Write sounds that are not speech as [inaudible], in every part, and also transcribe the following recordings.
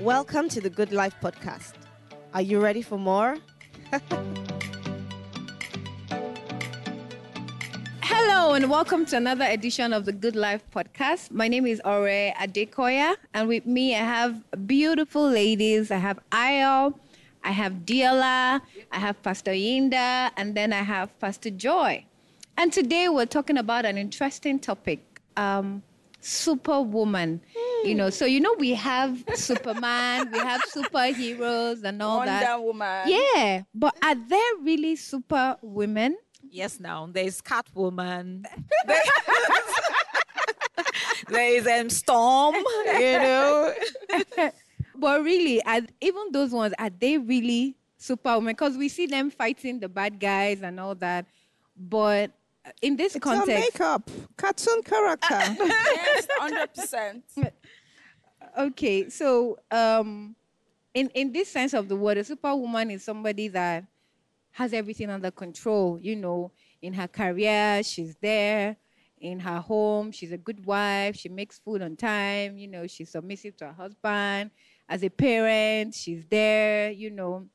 Welcome to the Good Life podcast. Are you ready for more? [laughs] Hello and welcome to another edition of the Good Life podcast. My name is Ore Adekoya, and with me I have beautiful ladies. I have Ayo, I have Diola, I have Pastor Yinda, and then I have Pastor Joy. And today we're talking about an interesting topic. Um, superwoman you know so you know we have superman we have superheroes and all Wonder that Woman. yeah but are there really super women Yes, now there's Catwoman. [laughs] there's um, Storm. You know, [laughs] but really are, even those ones are they really superwomen because we see them fighting the bad guys and all that but in this It's her context makeup, cartoon character. [laughs] yes, hundred percent. [laughs] okay so um in in this sense of the word a superwoman is somebody that has everything under control you know in her career she's there in her home she's a good wife she makes food on time you know she's submissive to her husband as a parent she's there you know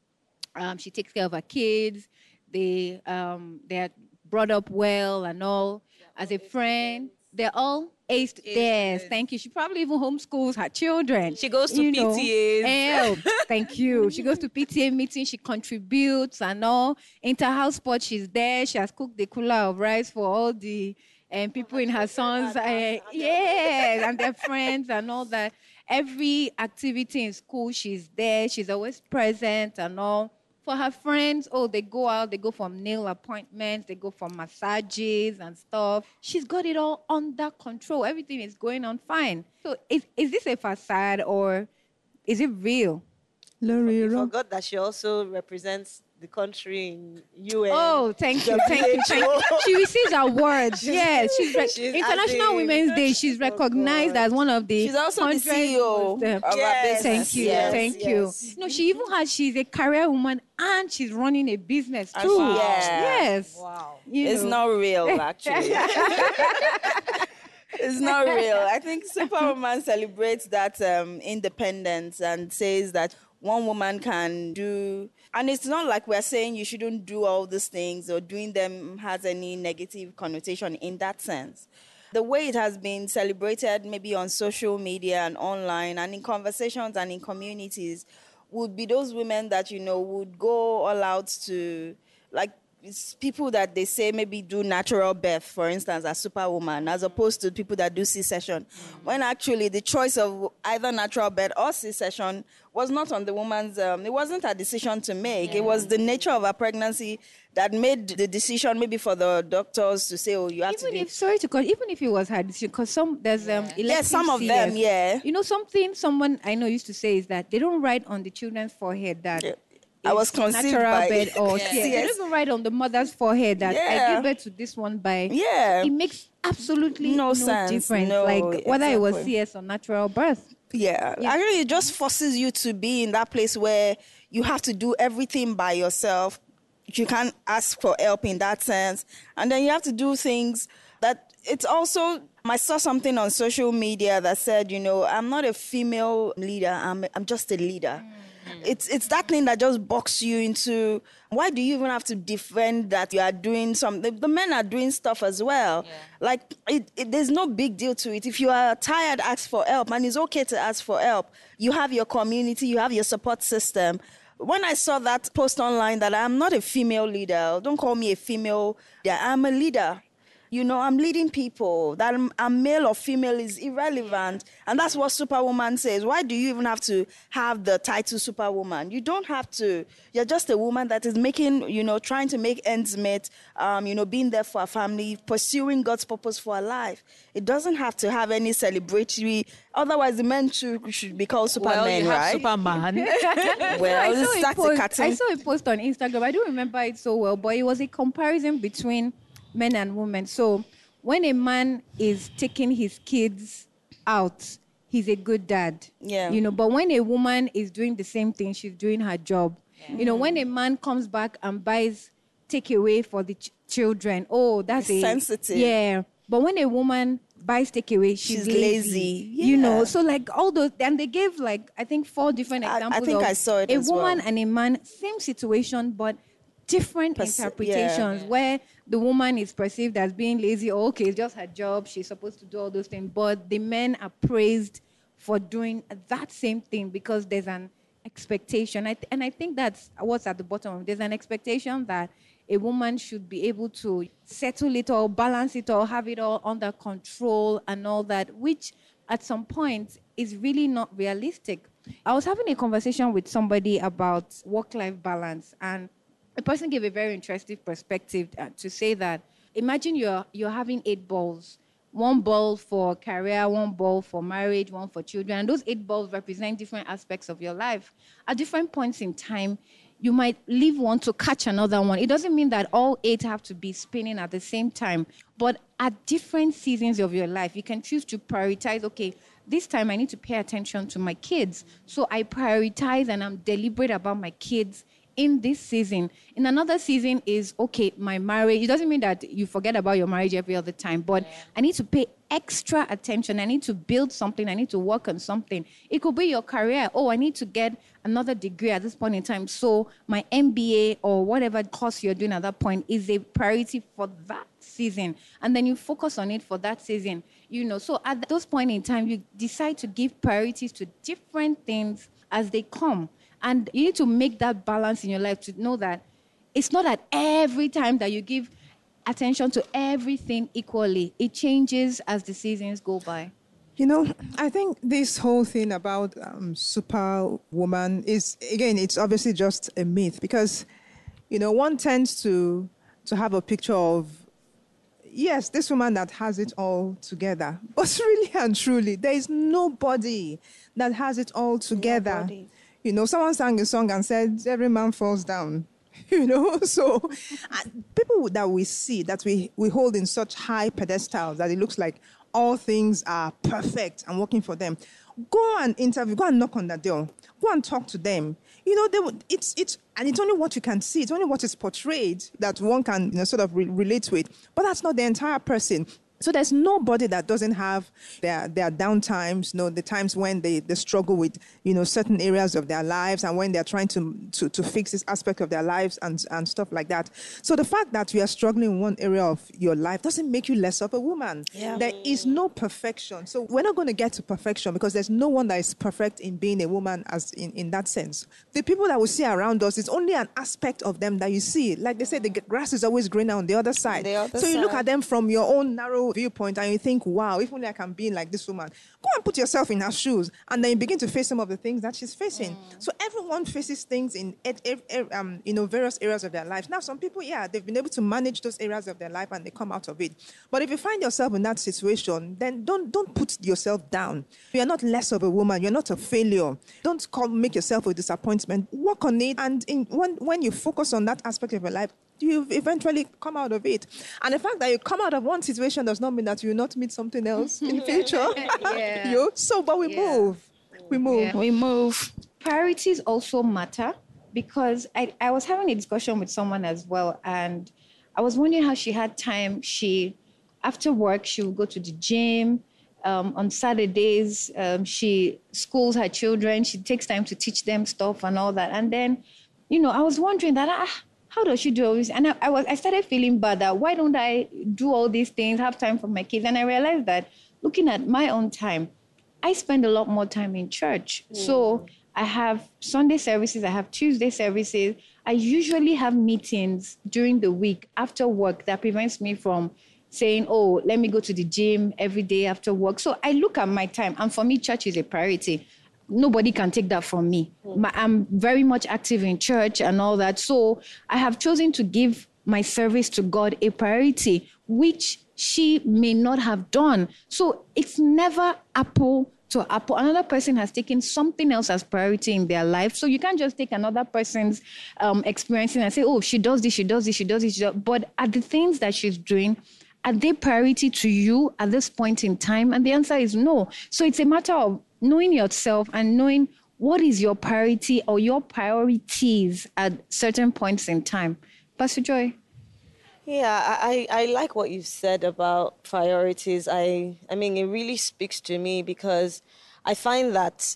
um, she takes care of her kids they um, they're brought up well and all. As a friend they're all aced yes. Thank you. She probably even homeschools her children. She goes to you know. PTAs. Eh, [laughs] thank you. She goes to pta meetings she contributes and all. Inter-house sports she's there. She has cooked the cooler of rice for all the um, people in her sons uh, yes and their [laughs] friends and all that. Every activity in school she's there. She's always present and all for her friends. Oh they go out they go for nail appointments they go for massages and stuff. She's got it all under control. Everything is going on fine. So is, is this a facade or is it real? Lori You Rock. forgot that she also represents the country in UN. Oh, thank you, thank you, thank you. She receives awards. yes, she's, rec- she's International as in- Women's Day. She's recognized as one of the. She's also the CEO most, uh, of our Yes, business. Thank you, yes, thank yes. you. No, she even has. She's a career woman and she's running a business too. she- yeah. Yes. wow. You It's know. not real, actually. [laughs] it's not real. I think Superwoman celebrates that um, independence and says that one woman can do, and it's not like we're saying you shouldn't do all these things or doing them has any negative connotation in that sense. The way it has been celebrated, maybe on social media and online, and in conversations and in communities, would be those women that you know would go all out to like people that they say maybe do natural birth, for instance, as superwoman, as opposed to people that do C-section. When actually the choice of either natural birth or C-section was not on the woman's. Um, it wasn't a decision to make. It was the nature of her pregnancy that made the decision, maybe for the doctors to say, "Oh, you have Even to." if sorry to cut, even if it was her decision, because some there's um yeah, some of elective them, yeah. You know something someone I know used to say is that they don't write on the children's forehead that. Yeah. I was conceived natural by- birth or [laughs] Yes. Yes. don't even write on the mother's forehead that I Yeah. gave birth to this one by. Yeah. It makes absolutely No no, sense. difference. No, like whether it was exactly. CS or natural birth. Yeah. Yeah. Actually, it just forces you to be in that place where you have to do everything by yourself. You can't ask for help in that sense. And then you have to do things that it's also. I saw something on social media that said, you know, I'm not a female leader, I'm, I'm just a leader. Mm. It's, it's that thing that just boxes you into why do you even have to defend that you are doing something? The men are doing stuff as well. Like, it, it, there's no big deal to it. If you are tired, ask for help, and it's okay to ask for help. You have your community, you have your support system. When I saw that post online that I'm not a female leader, don't call me a female, yeah, I'm a leader. You know, I'm leading people. That I'm, I'm male or female is irrelevant. And that's what Superwoman says. Why do you even have to have the title Superwoman? You don't have to. You're just a woman that is making, you know, trying to make ends meet, um, you know, being there for a family, pursuing God's purpose for a life. It doesn't have to have any celebratory. Otherwise, the men should, should be called Supermen, well, you have right? Superman. [laughs] [laughs] well, I saw, post. I saw a post on Instagram. I don't remember it so well, but it was a comparison between men and women. So when a man is taking his kids out, he's a good dad. Yeah. You know, but when a woman is doing the same thing, she's doing her job. You know, when a man comes back and buys takeaway for the ch- children, oh, that's It's a sensitive. Yeah. But when a woman buys takeaway, she's, She's lazy. lazy. You know, so like all those, and they gave like I think four different I- I think of I saw it A woman well. and a man, same situation, but different Perce- yeah. interpretations. Where the woman is perceived as being lazy, okay, it's just her job, she's supposed to do all those things, but the men are praised for doing that same thing because there's an expectation. I th- and I think that's what's at the bottom. There's an expectation that a woman should be able to settle it all, balance it all, have it all under control and all that, which at some point is really not realistic. I was having a conversation with somebody about work life balance, and a person gave a very interesting perspective uh, to say that imagine you're, you're having eight balls one ball for career, one ball for marriage, one for children. And those eight balls represent different aspects of your life. At different points in time, you might leave one to catch another one. It doesn't mean that all eight have to be spinning at the same time, but at different seasons of your life, you can choose to prioritize, okay, this time I need to pay attention to my kids. So I prioritize and I'm deliberate about my kids in this season. In another season is okay, my marriage. It doesn't mean that you forget about your marriage every other time, but I need to pay extra attention. I need to build something. I need to work on something. It could be your career. Oh, I need to get another degree at this point in time. So my MBA or whatever course you're doing at that point is a priority for that season. And then you focus on it for that season. You know, so at those point in time, you decide to give priorities to different things as they come. And you need to make that balance in your life to know that it's not that every time that you give attention to everything equally. It changes as the seasons go by. You know, I think this whole thing about um, superwoman is again, it's obviously just a myth because, you know, one tends to to have a picture of yes, this woman that has it all together, [laughs] but really and truly, there is nobody that has it all together. Nobody. You know, someone sang a song and said, "Every man falls down." [laughs] You know, [laughs] so people that we see that we we hold in such high pedestals that it looks like all things are perfect and working for them. Go and interview. Go and knock on the door. Go and talk to them. You know, they it's it's and it's only what you can see. It's only what is portrayed that one can you know sort of re- relate to it. But that's not the entire person. So there's nobody that doesn't have their their downtimes, you know, the times when they, they struggle with, you know, certain areas of their lives and when they're trying to, to, to fix this aspect of their lives and, and stuff like that. So the fact that you are struggling in one area of your life doesn't make you less of a woman. Yeah. There is no perfection. So we're not going to get to perfection because there's no one that is perfect in being a woman as in, in that sense. The people that we see around us, is only an aspect of them that you see. Like they say, the grass is always greener on the other side. The other so you look at them from your own narrow viewpoint and you think, wow, if only I can be like this woman. Go and put yourself in her shoes and then you begin to face some of the things that she's facing. So everyone faces things in ed- ev- ev- um, you know various areas of their life. Now, some people, yeah, they've been able to manage those areas of their life and they come out of it. But if you find yourself in that situation, then don't don't put yourself down. You're not less of a woman. You're not a failure. Don't call, make yourself a disappointment. Work on it, and in, when when you focus on that aspect of your life, you eventually come out of it. And the fact that you come out of one situation does not mean that you will not meet something else in the [laughs] future. [laughs] Yeah. [laughs] you so, but we Yeah. move. We move. Yeah. We move. priorities also matter because I, I was having a discussion with someone as well and i was wondering how she had time she after work she would go to the gym um, on saturdays um, she schools her children she takes time to teach them stuff and all that and then you know i was wondering that ah, how does she do all this and I, I was i started feeling bad that why don't i do all these things have time for my kids and i realized that looking at my own time I spend a lot more time in church. Mm. So I have Sunday services, I have Tuesday services. I usually have meetings during the week after work that prevents me from saying, oh, let me go to the gym every day after work. So I look at my time, and for me, church is a priority. Nobody can take that from me. My, I'm very much active in church and all that. So I have chosen to give my service to God a priority, which she may not have done. So it's never apple to apple. Another person has taken something else as priority in their life. So you can't just take another person's um, experience and say, oh, she does this, she does this, she does this. She does. But are the things that she's doing, are they priority to you at this point in time? And the answer is no. So it's a matter of knowing yourself and knowing what is your priority or your priorities at certain points in time. Pastor Joy. Yeah, I, I I like what you've said about priorities. I I mean, it really speaks to me because I find that,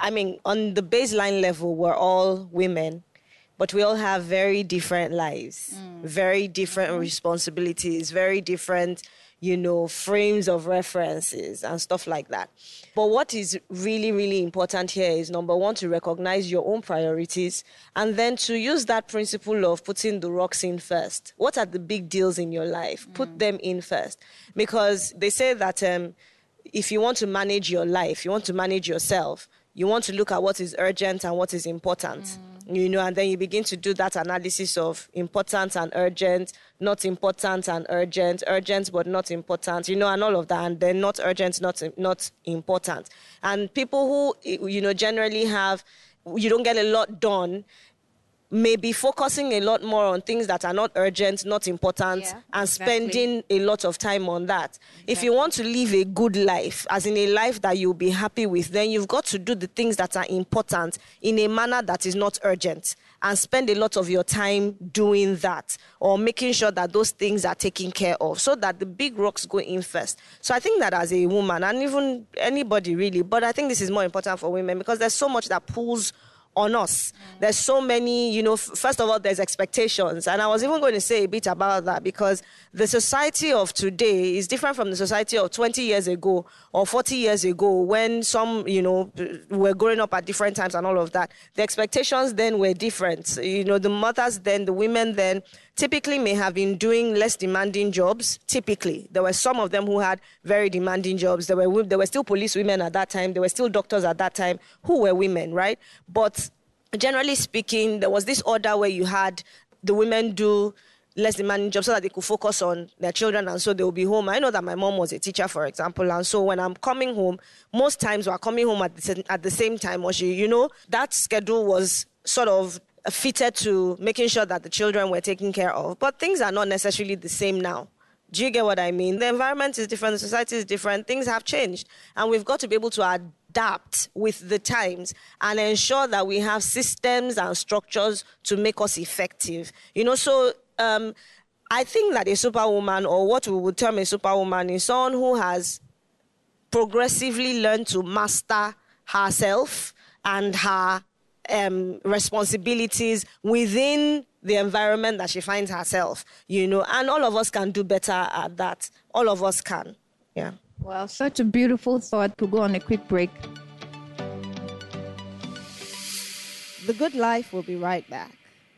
I mean, on the baseline level, we're all women, but we all have very different lives, mm. very different mm-hmm. responsibilities, very different, you know, frames of references and stuff like that. But what is really, really important here is number one, to recognize your own priorities and then to use that principle of putting the rocks in first. What are the big deals in your life? Put them in first. Because they say that um, if you want to manage your life, you want to manage yourself, you want to look at what is urgent and what is important. You know, and then you begin to do that analysis of important and urgent, not important and urgent, urgent but not important, you know, and all of that, and then not urgent, not not important. And people who you know generally have you don't get a lot done may be focusing a lot more on things that are not urgent, not important, Yeah, and exactly. spending a lot of time on that. If you want to live a good life, as in a life that you'll be happy with, then you've got to do the things that are important in a manner that is not urgent and spend a lot of your time doing that or making sure that those things are taken care of so that the big rocks go in first. So I think that as a woman and even anybody really, but I think this is more important for women because there's so much that pulls on us. There's so many, you know, first of all, there's expectations. And I was even going to say a bit about that because the society of today is different from the society of 20 years ago or 40 years ago when some, you know, were growing up at different times and all of that. The expectations then were different. You know, the mothers then, the women then, typically may have been doing less demanding jobs. Typically, there were some of them who had very demanding jobs. There were there were still police women at that time. There were still doctors at that time who were women, right? But generally speaking, there was this order where you had the women do less demanding jobs so that they could focus on their children and so they'll be home. I know that my mom was a teacher, for example, and so when I'm coming home, most times we're coming home at the, at the same time, or she, you know, that schedule was sort of fitted to making sure that the children were taken care of. But things are not necessarily the same now. Do you get what I mean? The environment is different, the society is different, things have changed. And we've got to be able to adapt with the times and ensure that we have systems and structures to make us effective. You know, so um, I think that a superwoman, or what we would term a superwoman, is someone who has progressively learned to master herself and her um, responsibilities within the environment that she finds herself, you know, and all of us can do better at that. All of us can. Yeah. Well, such a beautiful thought. We'll go on a quick break. The Good Life will be right back.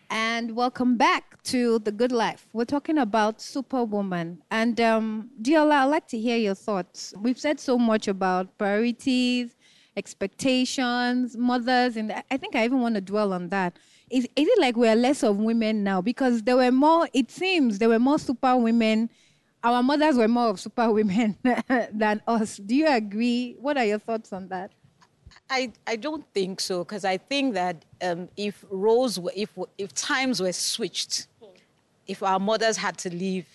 And welcome back to The Good Life. We're talking about Superwoman. And um, Diola, I'd like to hear your thoughts. We've said so much about priorities, expectations, mothers, and I think I even want to dwell on that. Is, is it like we're less of women now? Because there were more, it seems, there were more super women. Our mothers were more of super women [laughs] than us. Do you agree? What are your thoughts on that? I, I don't think so because I think that um, if roles were, if if times were switched, if our mothers had to leave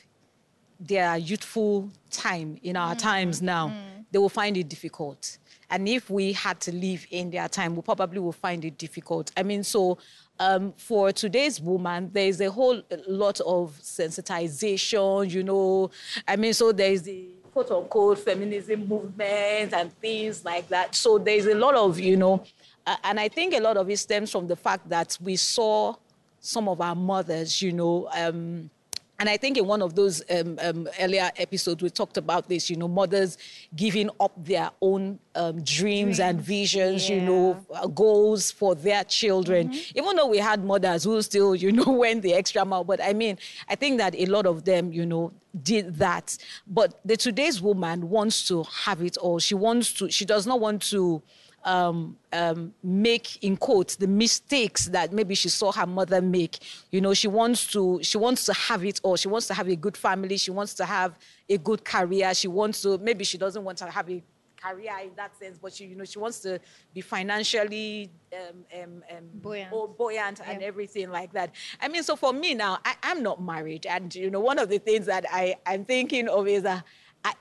their youthful time in our times now, they will find it difficult. And if we had to live in their time, we probably will find it difficult. I mean, so um, for today's woman, there's a whole lot of sensitization, you know. I mean, so there's the quote unquote feminism movement and things like that. So there's a lot of, you know, uh, and I think a lot of it stems from the fact that we saw some of our mothers, you know, um, and I think in one of those um, um, earlier episodes, we talked about this, you know, mothers giving up their own um, dreams, and visions, you know, uh, goals for their children. Even though we had mothers who still, you know, [laughs] went the extra mile. But I mean, I think that a lot of them, you know, did that. But the today's woman wants to have it all. She wants to, she does not want to um, um, make in quotes the mistakes that maybe she saw her mother make. You know, she wants to she wants to have it all. She wants to have a good family. She wants to have a good career. She wants to maybe she doesn't want to have a career in that sense, but she you know she wants to be financially um, um, um, Buoyant. oh, buoyant and everything like that. I mean, so for me now, I, I'm not married, and you know, one of the things that I I'm thinking of is that I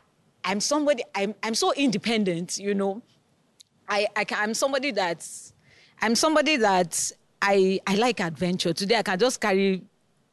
I'm somebody I'm I'm so independent, you know. I, I can, I'm somebody that's I'm somebody that I I like adventure. Today I can just carry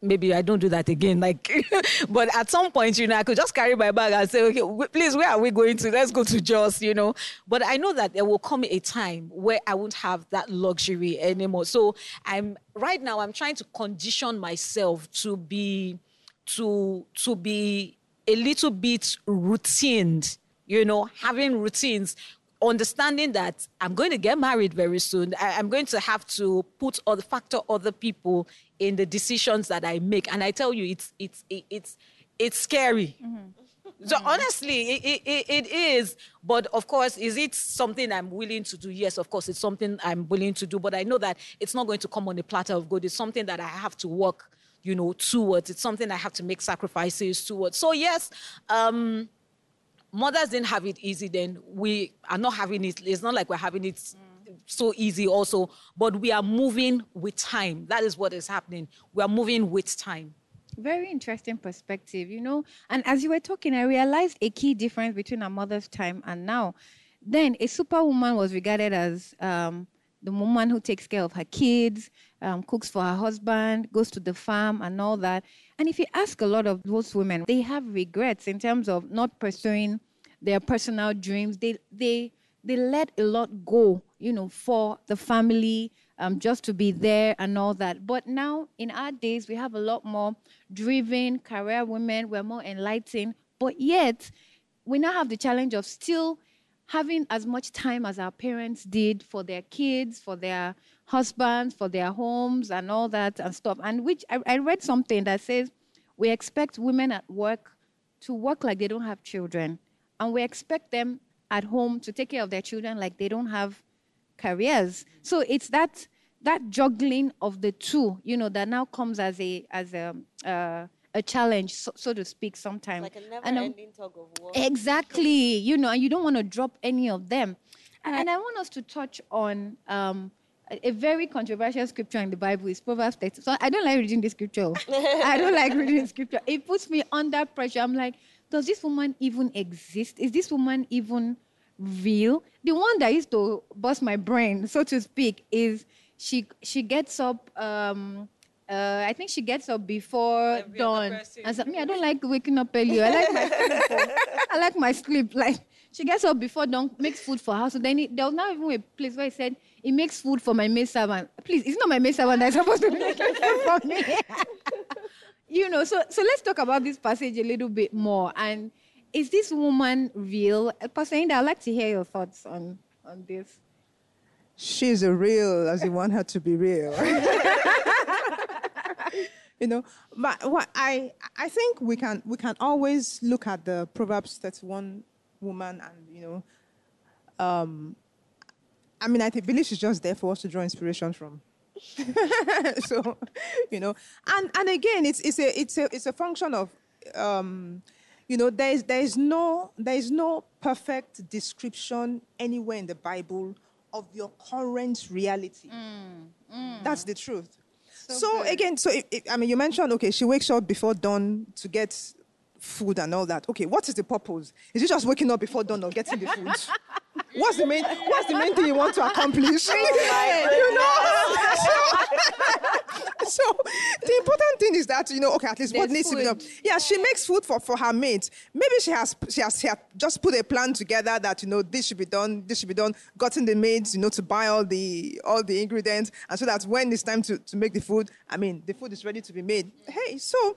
maybe I don't do that again. Like, [laughs] but at some point, you know, I could just carry my bag and say, okay, w- please, where are we going to? Let's go to Jos, you know. But I know that there will come a time where I won't have that luxury anymore. So I'm right now. I'm trying to condition myself to be, to to be a little bit routined. You know, having routines understanding that I'm going to get married very soon. I, am going to have to put or factor other people in the decisions that I make. And I tell you, it's it's it's it's scary. Mm-hmm. So honestly, it, it, it is. But of course, is it something I'm willing to do? Yes, of course, it's something I'm willing to do. But I know that it's not going to come on a platter of gold. It's something that I have to work, you know, towards. It's something I have to make sacrifices towards. So yes, um, mothers didn't have it easy. Then we are not having it. It's not like we're having it. Mm so easy also, but we are moving with time. That is what is happening. We are moving with time. Very interesting perspective, you know. And as you were talking, I realized a key difference between our mother's time and now. Then a superwoman was regarded as um, the woman who takes care of her kids, um, cooks for her husband, goes to the farm, and all that. And if you ask a lot of those women, they have regrets in terms of not pursuing their personal dreams. They they they let a lot go, you know, for the family, um, just to be there and all that. But now, in our days, we have a lot more driven career women. We're more enlightened, but yet we now have the challenge of still having as much time as our parents did for their kids, for their husbands, for their homes, and all that and stuff. And which I, I read something that says we expect women at work to work like they don't have children, and we expect them at home to take care of their children like they don't have careers. So it's that that juggling of the two, you know, that now comes as a as a uh, a challenge, so, so, to speak, sometimes. Like a never-ending tug of war. Exactly, you know, and you don't want to drop any of them. And, and I want us to touch on um, a, a, very controversial scripture in the Bible is Proverbs 30. So I don't like reading the scripture. [laughs] I don't like reading the scripture. It puts me under pressure. I'm like, does this woman even exist? Is this woman even real? The one that used to bust my brain, so to speak, is she she gets up. Um, uh, I think she gets up before Every dawn. And so, me, I don't like waking up early. I like my sleep. I like my sleep. Like she gets up before dawn, makes food for her. So then there was not even a place where he said he makes food for my maid servant. Please, it's not my maid servant that's [laughs] supposed to be food for me [laughs] you know, so so let's talk about this passage a little bit more. And is this woman real? Uh, Pastor Yinda, I'd like to hear your thoughts on on this. She's a real as you want her to be real. [laughs] you know, but what I I think we can we can always look at the Proverbs 31 woman and you know um I mean I think believe she's just there for us to draw inspiration from. [laughs] so, you know, and and again, it's it's a it's a it's a function of, um, you know, there is there is no there is no perfect description anywhere in the Bible of your current reality. Mm, mm. That's the truth. So, so again, so it, it, I mean, you mentioned okay, she wakes up before dawn to get food and all that. Okay, what is the purpose? Is it just waking up before dawn or getting the food? what's the main What's the main thing you want to accomplish? [laughs] you know. [laughs] so, so, the important thing is that you know, okay, at least There's what needs food. to be done. Yeah, she makes food for, for her mates. Maybe she has she has, she has just put a plan together that you know this should be done, this should be done. Gotten the maids, you know, to buy all the all the ingredients, and so that when it's time to, to make the food, I mean, the food is ready to be made. Hey, so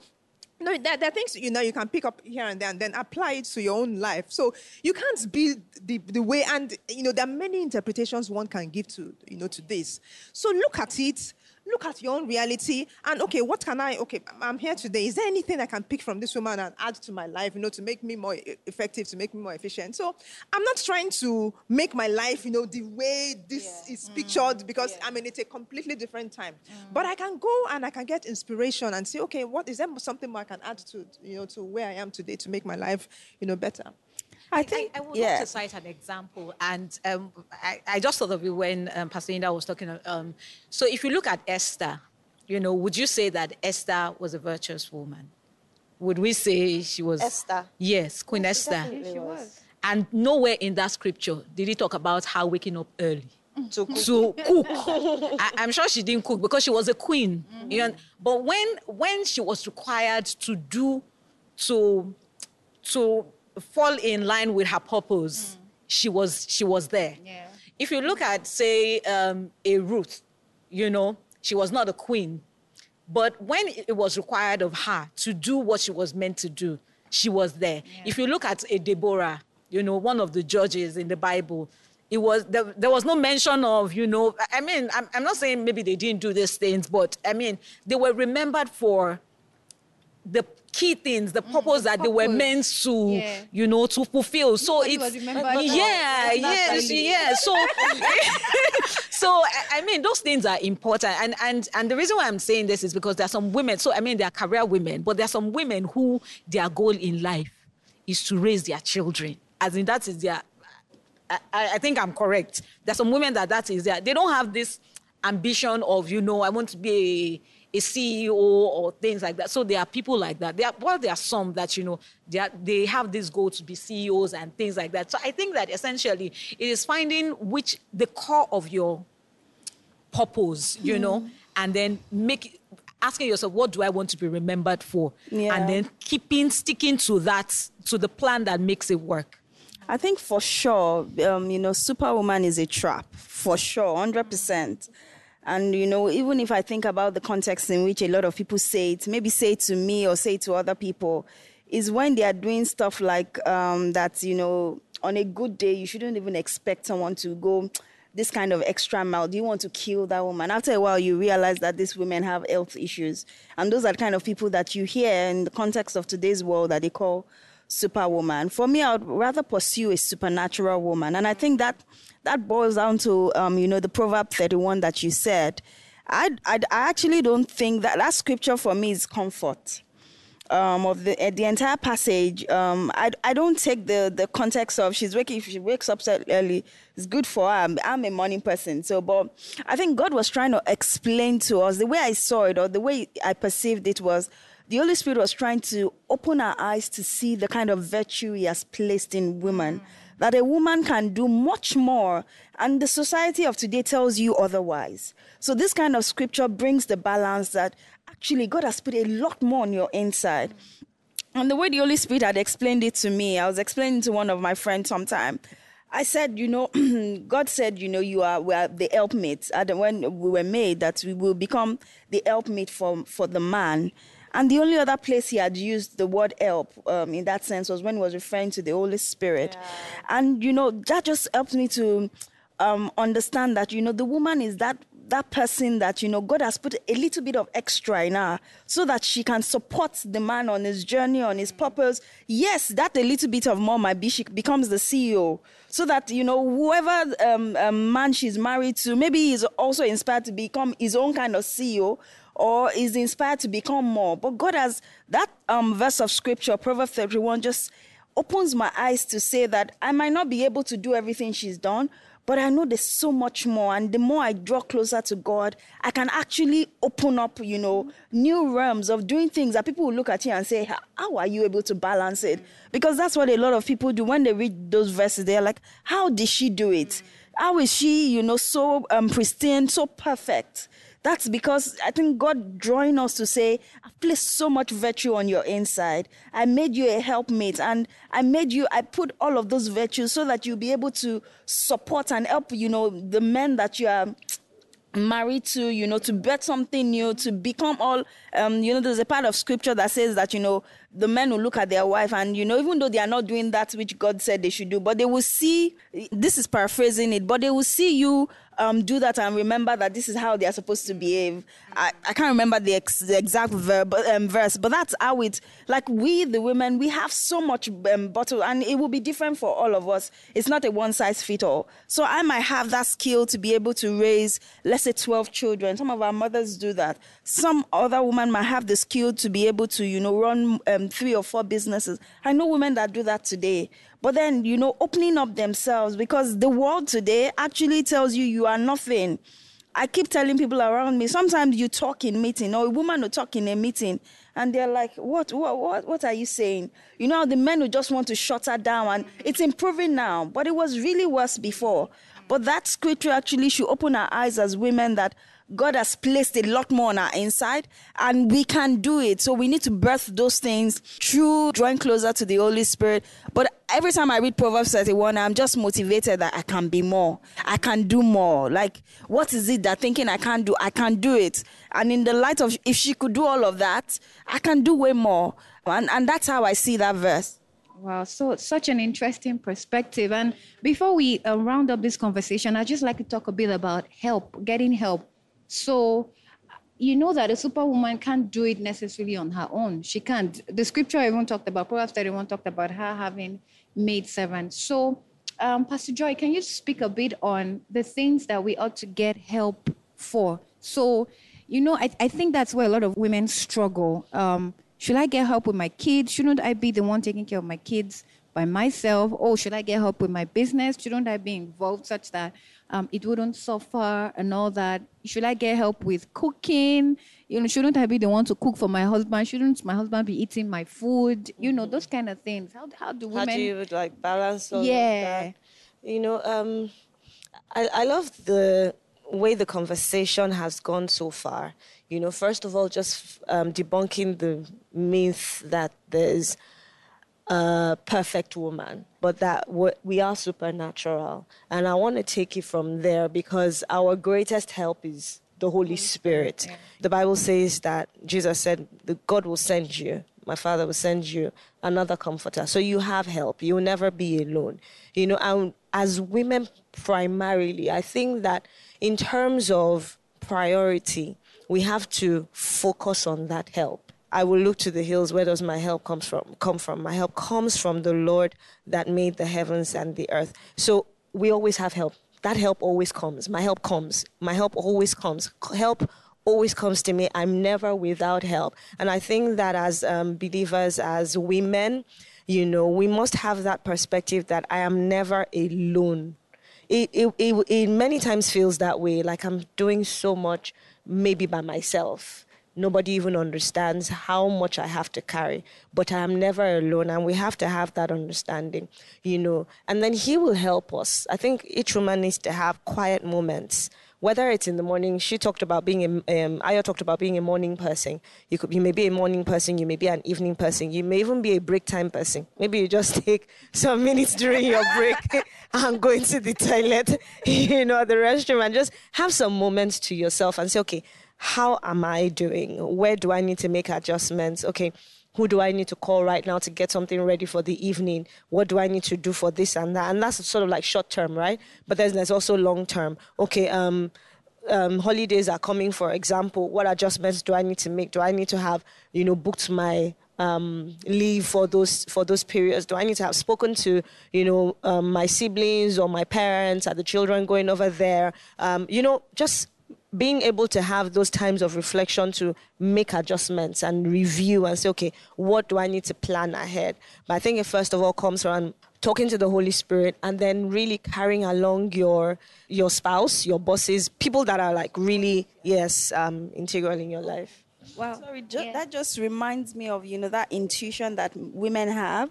no, there, there, are things you know you can pick up here and there and then apply it to your own life. So you can't be the, the way, and you know there are many interpretations one can give to you know to this. So look at it look at your own reality and okay, what can I, okay, I'm here today. Is there anything I can pick from this woman and add to my life, you know, to make me more effective, to make me more efficient? So I'm not trying to make my life, you know, the way this yeah. is mm. pictured mm. because yeah. I mean, it's a completely different time. Mm. But I can go and I can get inspiration and say, okay, what is there something more I can add to, you know, to where I am today to make my life, you know, better? I think I, I would yeah. like to cite an example, and um, I, I, just thought of it when um, Pastor Yinda was talking. Um, so, if you look at Esther, you know, would you say that Esther was a virtuous woman? Would we say she was Esther? Yes, Queen yes, Esther. She was. And nowhere in that scripture did he talk about her waking up early. to cook. I, am sure she didn't cook because she was a queen. Mm-hmm. You know? But when when she was required to do to to fall in line with her purpose, mm. she was she was there. Yeah. If you look at say um, a Ruth, you know, she was not a queen, but when it was required of her to do what she was meant to do, she was there. Yeah. If you look at a Deborah, you know, one of the judges in the Bible, it was there, there was no mention of, you know, I mean, I'm, I'm not saying maybe they didn't do these things, but I mean, they were remembered for the key things, the purpose mm, that purpose. they were meant to, yeah. you know, to fulfill. So it's yeah, yes, yeah. So [laughs] so I mean, those things are important, and and and the reason why I'm saying this is because there are some women. So I mean, they are career women, but there are some women who their goal in life is to raise their children. As in, that is their. I, I think I'm correct. There are some women that that is their. They don't have this ambition of you know I want to be a a CEO or things like that. So there are people like that. There are, well, there are some that, you know, they, are, they have this goal to be CEOs and things like that. So I think that essentially it is finding which the core of your purpose, you mm. know, and then make asking yourself, what do I want to be remembered for? Yeah. And then keeping, sticking to that, to the plan that makes it work. I think for sure, um, you know, Superwoman is a trap, for sure, 100%. And, you know, even if I think about the context in which a lot of people say it, maybe say it to me or say it to other people, is when they are doing stuff like um, that, you know, on a good day, you shouldn't even expect someone to go this kind of extra mile. Do you want to kill that woman? After a while, you realize that these women have health issues. And those are the kind of people that you hear in the context of today's world that they call superwoman. For me, I would rather pursue a supernatural woman. And I think that that boils down to, um, you know, the Proverb 31 that you said. I, I, I actually don't think that that scripture for me is comfort. Um, of the uh, the entire passage, um, I, I don't take the, the context of she's waking if she wakes up early, it's good for her. I'm, I'm, a morning person, so but I think God was trying to explain to us the way I saw it or the way I perceived it was the Holy Spirit was trying to open our eyes to see the kind of virtue He has placed in women. That a woman can do much more, and the society of today tells you otherwise. So, this kind of scripture brings the balance that actually God has put a lot more on your inside. And the way the Holy Spirit had explained it to me, I was explaining to one of my friends sometime. I said, you know, [clears throat] God said, you know, you are we are the helpmates. When we were made, that we will become the helpmate for for the man. And the only other place he had used the word help um, in that sense was when he was referring to the Holy Spirit. Yeah. And, you know, that just helped me to um, understand that, you know, the woman is that that person that you know God has put a little bit of extra in her so that she can support the man on his journey on his purpose yes that a little bit of more might be she becomes the CEO so that you know whoever um, um, man she's married to maybe he's also inspired to become his own kind of CEO or is inspired to become more. But God has that um, verse of scripture, Proverbs 31, just opens my eyes to say that I might not be able to do everything she's done, but I know there's so much more. And the more I draw closer to God, I can actually open up, you know, new realms of doing things that people will look at you and say, How are you able to balance it? Because that's what a lot of people do when they read those verses. They're like, How did she do it? How is she, you know, so um, pristine, so perfect? That's because I think God drawing us to say, I've placed so much virtue on your inside. I made you a helpmate and I made you, I put all of those virtues so that you'll be able to support and help, you know, the men that you are married to, you know, to bet something new, to become all, um, you know, there's a part of scripture that says that, you know, the men will look at their wife and, you know, even though they are not doing that which God said they should do, but they will see, this is paraphrasing it, but they will see you um, do that and remember that this is how they are supposed to behave. I, I can't remember the, ex, the exact verb, um, verse, but that's how it, like we, the women, we have so much um, bottle and it will be different for all of us. It's not a one size fit all. So I might have that skill to be able to raise, let's say 12 children. Some of our mothers do that. Some other woman might have the skill to be able to, you know, run um, Um, three or four businesses. I know women that do that today. But then, you know, opening up themselves because the world today actually tells you you are nothing. I keep telling people around me, sometimes you talk in meeting or a woman will talk in a meeting and they're like, "What? What? What? What are you saying?" You know, the men who just want to shut her down, and it's improving now, but it was really worse before. But that scripture actually should open our eyes as women that God has placed a lot more on our inside and we can do it. So we need to birth those things through drawing closer to the Holy Spirit. But every time I read Proverbs 31, I'm just motivated that I can be more. I can do more. Like, what is it that thinking I can't do? I can do it. And in the light of if she could do all of that, I can do way more. And, and that's how I see that verse. Wow, so such an interesting perspective. And before we uh, round up this conversation, I'd just like to talk a bit about help, getting help. So, you know that a superwoman can't do it necessarily on her own. She can't. The scripture I even talked about, Proverbs 31 talked about her having made servants. So, um, Pastor Joy, can you speak a bit on the things that we ought to get help for? So, you know, I, I think that's where a lot of women struggle. Um, should I get help with my kids? Shouldn't I be the one taking care of my kids by myself? Or should I get help with my business? Shouldn't I be involved such that um, it wouldn't suffer and all that? Should I get help with cooking? You know, shouldn't I be the one to cook for my husband? Shouldn't my husband be eating my food? You know, those kind of things. How, how do women? How do you like balance all Yeah. You know, um, I, I love the way the conversation has gone so far. You know, first of all, just um, debunking the myth that there's a perfect woman, but that we- are supernatural. And I want to take it from there because our greatest help is the Holy Spirit. The Bible says that Jesus said, "The God will send you, my Father will send you another comforter. So you have help. You will never be alone. You know, and as women primarily, I think that in terms of priority, we have to focus on that help. I will look to the hills. Where does my help comes from? Come from? My help comes from the Lord that made the heavens and the earth. So we always have help. That help always comes. My help comes. My help always comes. Help always comes to me. I'm never without help. And I think that as um, believers, as women, you know, we must have that perspective that I am never alone. It, it, it, it many times feels that way, like I'm doing so much maybe by myself. Nobody even understands how much I have to carry, but I am never alone, and we have to have that understanding, you know. And then He will help us. I think each woman needs to have quiet moments whether it's in the morning, she talked about being a, um, Ayo talked about being a morning person. You could, you may be a morning person, you may be an evening person, you may even be a break time person. Maybe you just [laughs] take some minutes during your break [laughs] and go into the toilet, [laughs] you know, the restroom, and just have some moments to yourself and say, okay, how am I doing? Where do I need to make adjustments? Okay, who do I need to call right now to get something ready for the evening? What do I need to do for this and that? And that's sort of like short term, right? But then there's also long term. Okay, um, um, holidays are coming, for example. What adjustments do I need to make? Do I need to have, you know, booked my um, leave for those for those periods? Do I need to have spoken to, you know, um, my siblings or my parents? Are the children going over there? Um, you know, just being able to have those times of reflection to make adjustments and review and say, okay, what do I need to plan ahead? But I think it first of all comes around talking to the Holy Spirit and then really carrying along your your spouse, your bosses, people that are like really, yes, um, integral in your life. Wow. Sorry, ju- Yeah. that just reminds me of you know that intuition that women have,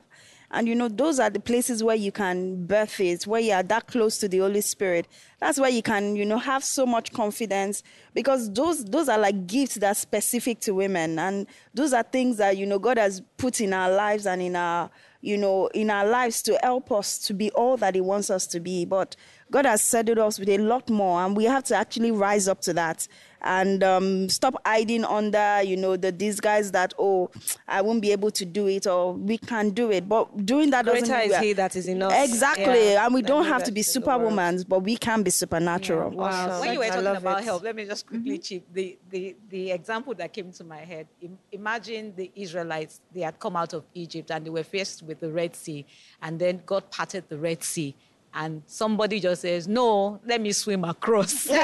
and you know those are the places where you can birth it, where you are that close to the Holy Spirit. That's where you can you know have so much confidence because those those are like gifts that are specific to women, and those are things that you know God has put in our lives and in our you know in our lives to help us to be all that He wants us to be, but. God has saddled us with a lot more, and we have to actually rise up to that and um, stop hiding under, you know, the disguise that oh, I won't be able to do it or we can't do it. But doing that doesn't Greater is He that is in us. Exactly, Yeah. and we don't have to be is in the world. superwoman, but we can be supernatural. Wow. Awesome. when you were talking about it. help, let me just quickly chip the, the the example that came to my head. Imagine the Israelites; they had come out of Egypt and they were faced with the Red Sea, and then God parted the Red Sea, and somebody just says, "No, let me swim across." [laughs] you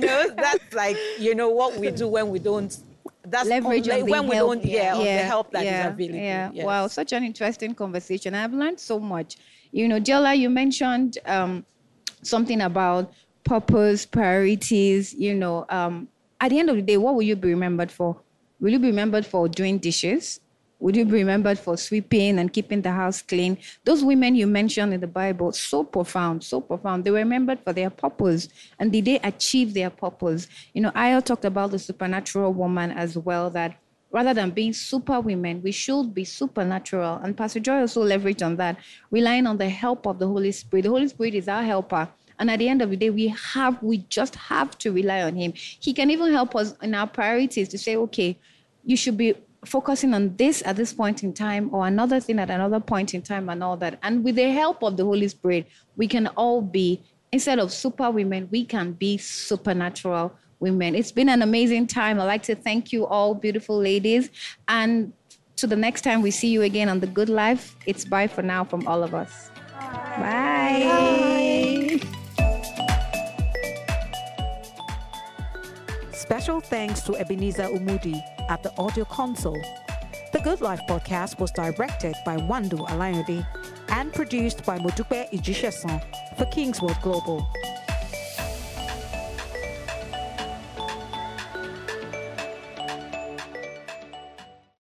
know, that's like you know what we do when we don't. That's leverage on, when we help. don't, yeah, on the help that is yeah, available. Yeah. Yes. Wow, such an interesting conversation. I've learned so much. You know, Jella, you mentioned um, something about purpose, priorities. You know, um, at the end of the day, what will you be remembered for? Will you be remembered for doing dishes? Would you be remembered for sweeping and keeping the house clean? Those women you mentioned in the Bible, so profound, so profound. They were remembered for their purpose. And did they achieve their purpose? You know, Ayo talked about the supernatural woman as well, that rather than being super women, we should be supernatural. And Pastor Joy also leveraged on that, relying on the help of the Holy Spirit. The Holy Spirit is our helper. And at the end of the day, we have, we just have to rely on Him. He can even help us in our priorities to say, okay, you should be focusing on this at this point in time or another thing at another point in time and all that. And with the help of the Holy Spirit, we can all be, instead of super women, we can be supernatural women. It's been an amazing time. I'd like to thank you all, beautiful ladies. And to the next time we see you again on The Good Life, it's bye for now from all of us. Bye. bye. Special thanks to Ebenezer Umudi at the audio console. The Good Life podcast was directed by Wandu Alayode and produced by Modupe Ijisheson for Kingsworld Global.